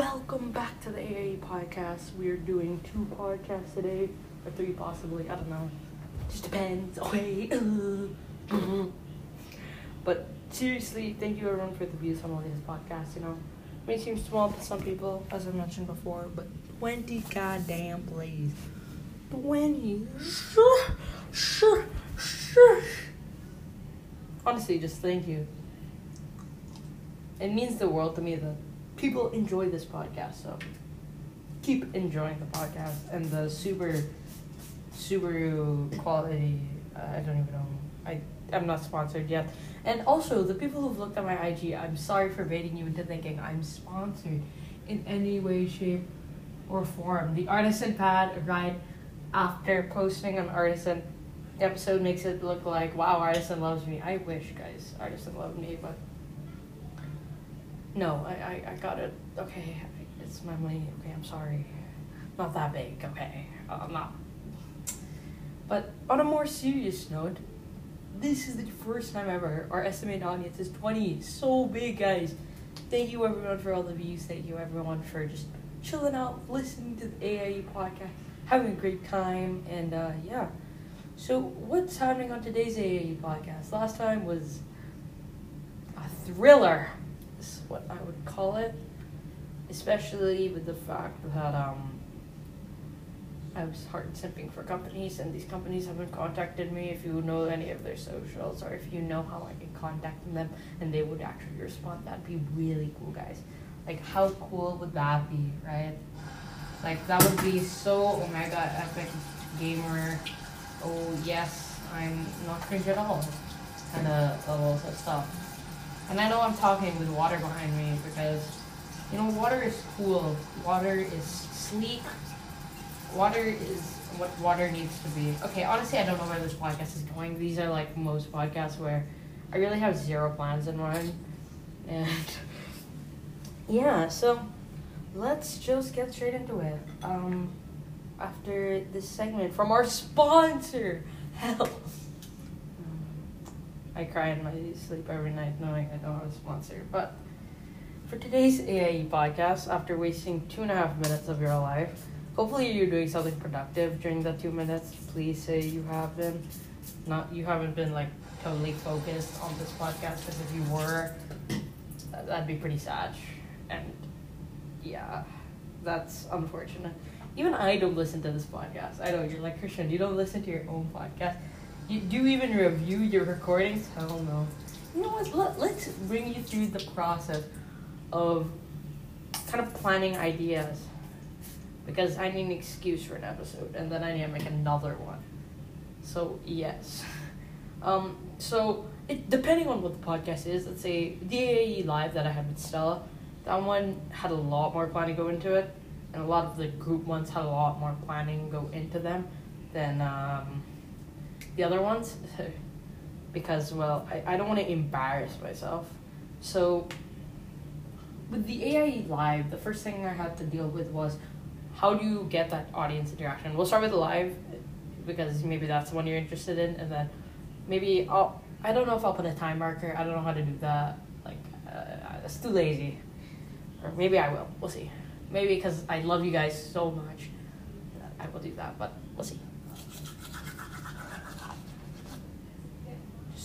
Welcome back to the AA podcast. We're doing two podcasts today, or three possibly. I don't know. Just depends. Okay. But seriously, thank you everyone for the views on all these podcasts. You know, it may seem small to some people, as I mentioned before, but twenty goddamn plays. Twenty. Sure, sure, sure. Honestly, just thank you. It means the world to me that people enjoy this podcast. So keep enjoying the podcast and the super, super quality. Uh, I don't even know. I I'm not sponsored yet. And also the people who've looked at my IG, I'm sorry for baiting you into thinking I'm sponsored in any way, shape, or form. The artisan pad right after posting an artisan episode makes it look like wow, artisan loves me. I wish guys, artisan loved me, but no, I, I, I got it. Okay, it's my money. Okay, I'm sorry. Not that big. Okay, uh, I'm not. But on a more serious note, this is the first time ever our estimated audience is 20. So big, guys. Thank you everyone for all the views. Thank you everyone for just chilling out, listening to the AIE podcast, having a great time, and uh, yeah. So what's happening on today's AIE podcast? Last time was a thriller is what I would call it. Especially with the fact that um, I was hard simping for companies, and these companies haven't contacted me. If you know any of their socials, or if you know how I can contact them, and they would actually respond, that'd be really cool, guys. Like, how cool would that be, right? Like, that would be so omega epic gamer. Oh, yes, I'm not cringe at all. Kind of levels of stuff. And I know I'm talking with water behind me because, you know, water is cool. Water is sleek. Water is what water needs to be. Okay, honestly, I don't know where this podcast is going. These are like most podcasts where I really have zero plans in mind. And yeah, so let's just get straight into it. Um, after this segment from our sponsor, Hell. I cry in my sleep every night knowing I don't have a sponsor. But for today's AIE podcast, after wasting two and a half minutes of your life, hopefully you're doing something productive during that two minutes. Please say you have been. Not you haven't been like totally focused on this podcast because if you were, that'd be pretty sad. And yeah, that's unfortunate. Even I don't listen to this podcast. I know you're like Christian. You don't listen to your own podcast. You, do you even review your recordings? Hell no. You know what? Let, let's bring you through the process of kind of planning ideas. Because I need an excuse for an episode, and then I need to make another one. So, yes. Um, so, it, depending on what the podcast is, let's say the AAE Live that I had with Stella, that one had a lot more planning go into it, and a lot of the group ones had a lot more planning go into them than um, the other ones because well I, I don't want to embarrass myself. So with the AIE live the first thing I had to deal with was how do you get that audience interaction? We'll start with live because maybe that's the one you're interested in and then maybe I'll I don't know if I'll put a time marker I don't know how to do that like uh, it's too lazy. Or maybe I will we'll see. Maybe because I love you guys so much I will do that but we'll see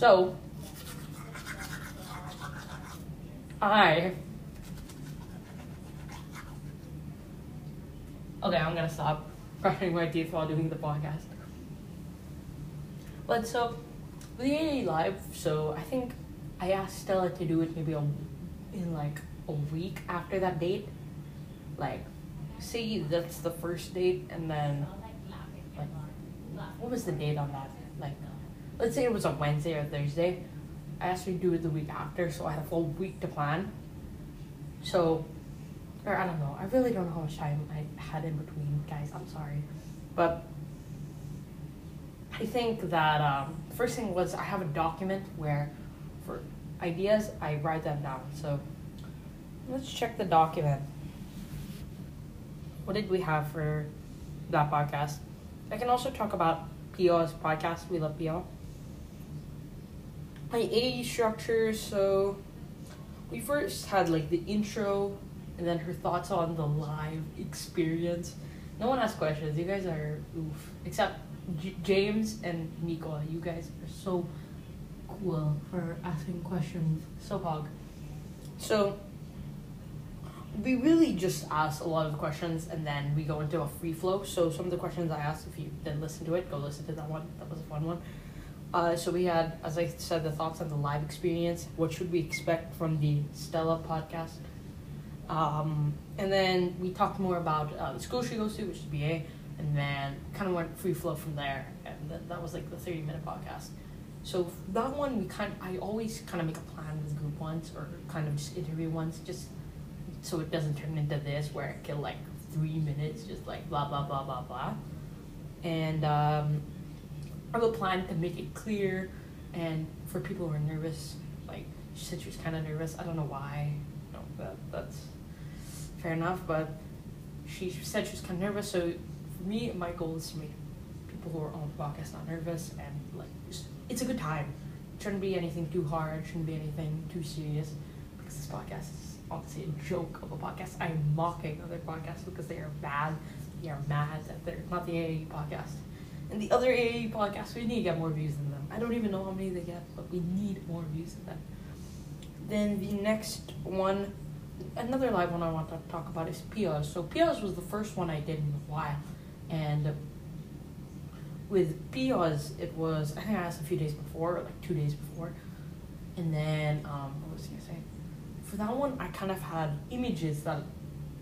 So, I. Okay, I'm gonna stop brushing my teeth while doing the podcast. But so, with the Live, so I think I asked Stella to do it maybe a, in like a week after that date. Like, say that's the first date, and then, like, what was the date on that? Like, let's say it was a Wednesday or Thursday, I to do it the week after, so I had a full week to plan. So, or I don't know. I really don't know how much time I had in between, guys. I'm sorry, but I think that um, first thing was I have a document where, for ideas, I write them down. So, let's check the document. What did we have for that podcast? I can also talk about PO's podcast. We love PO my A structure. So we first had like the intro, and then her thoughts on the live experience. No one asked questions. You guys are oof. Except J- James and Nicola. You guys are so cool for asking questions. So hog. So we really just ask a lot of questions and then we go into a free flow. So some of the questions I asked, if you didn't listen to it, go listen to that one. That was a fun one. Uh, so we had, as I said, the thoughts on the live experience. What should we expect from the Stella podcast? Um, and then we talked more about uh, the school she goes to, which is BA, and then kind of went free flow from there. And that, that was like the thirty minute podcast. So that one, we kind I always kind of make a plan with group ones or kind of just interview ones, just so it doesn't turn into this where it can like three minutes, just like blah blah blah blah blah. And um, I a plan to make it clear, and for people who are nervous, like she said she was kind of nervous. I don't know why. No, that that's fair enough, but she said she was kind of nervous. So for me, my goal is to make people who are on the podcast not nervous and like it's a good time. It shouldn't be anything too hard. Shouldn't be anything too serious because this podcast is obviously a joke of a podcast. I am mocking other podcasts because they are bad. They are mad that they're not the AAE podcast. And the other AAE podcasts, we need to get more views than them. I don't even know how many they get, but we need more views than them. Then the next one another live one I want to talk about is Piaz. So Piaz was the first one I did in a while, and with Piaz it was I think I asked a few days before, like two days before, and then um, what was I gonna say? For that one, I kind of had images that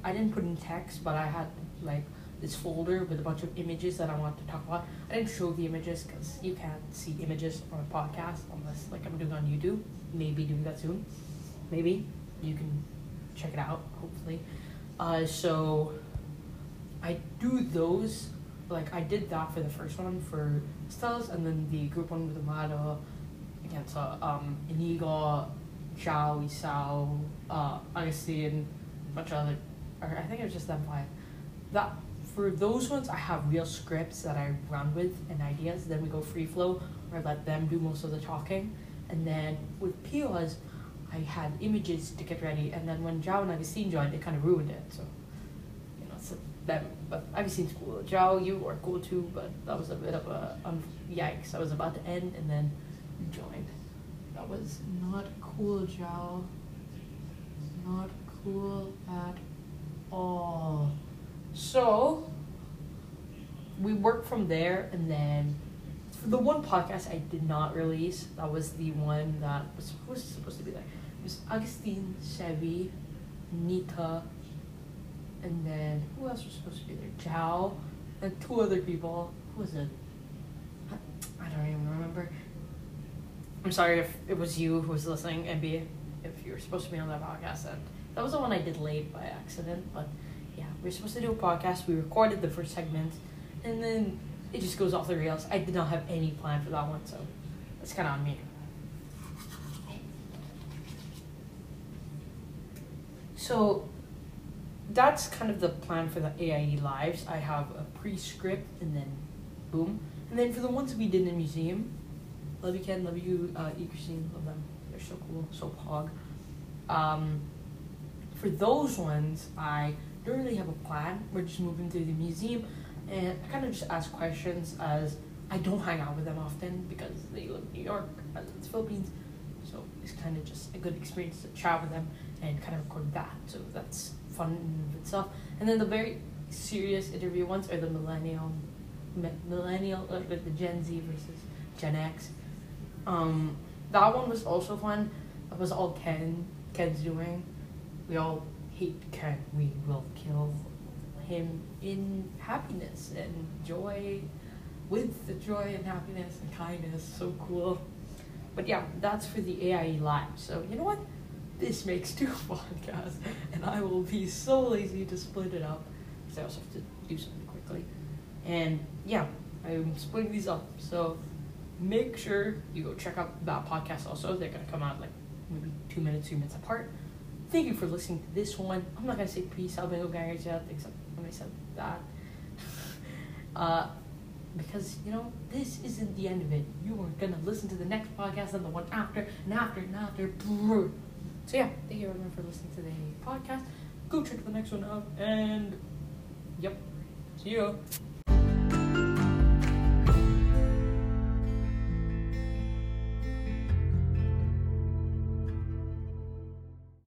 I didn't put in text, but I had like this folder with a bunch of images that I want to talk about. I didn't show the images because you can't see images on a podcast unless like I'm doing on YouTube. Maybe doing that soon. Maybe you can check it out, hopefully. Uh, so I do those, like I did that for the first one for Stellas, and then the group one with Amado against uh, um, Inigo, Chao, Isao, uh, Augustine, a bunch of other, I think it was just them five. That for those ones, I have real scripts that I run with and ideas. Then we go free flow, where I let them do most of the talking, and then with Pilas, I had images to get ready, and then when Zhao and Agustin joined, it kind of ruined it. So, you know, so them. But Agustin's cool. Zhao, you are cool too, but that was a bit of a um, yikes. I was about to end, and then joined. That was not cool, Zhao. Not cool at all. So, we worked from there, and then the one podcast I did not release, that was the one that was, who was supposed to be there. It was Augustine, Chevy, Nita, and then who else was supposed to be there? Zhao, and two other people. Who was it? I, don't even remember. I'm sorry if it was you who was listening, MB, if you were supposed to be on that podcast. And that was the one I did late by accident, but we were supposed to do a podcast. We recorded the first segment, and then it just goes off the rails. I did not have any plan for that one, so that's kind of on me. So that's kind of the plan for the AIE lives. I have a pre-script and then boom. And then for the ones we did in the museum, love you Ken, love you uh, E. Christine, love them. They're so cool, so pog. Um, for those ones, I don't really have a plan. We're just moving to the museum, and I kind of just ask questions as I don't hang out with them often because they live in New York, I live in the Philippines. So it's kind of just a good experience to chat with them and kind of record that. So that's fun in itself. And then the very serious interview ones are the millennial, millennial, uh, like the Gen Z versus Gen X. Um, that one was also fun. That was all Ken. Ken's doing. We all hate Ken. We will kill him in happiness and joy, with the joy and happiness and kindness. So cool. But yeah, that's for the AIE live. So you know what? This makes two podcasts, and I will be so lazy to split it up because I also have to do something quickly. And yeah, I'm splitting these up. So make sure you go check out that podcast also. They're gonna come out like maybe two minutes, two minutes apart. Thank you for listening to this one. I'm not gonna say peace out, bingo gangers yet, except when I said that. uh, because you know this isn't the end of it. You are gonna listen to the next podcast and the one after and after and after. So yeah, thank you everyone for listening to the podcast. go check the next one out. And yep, see ya.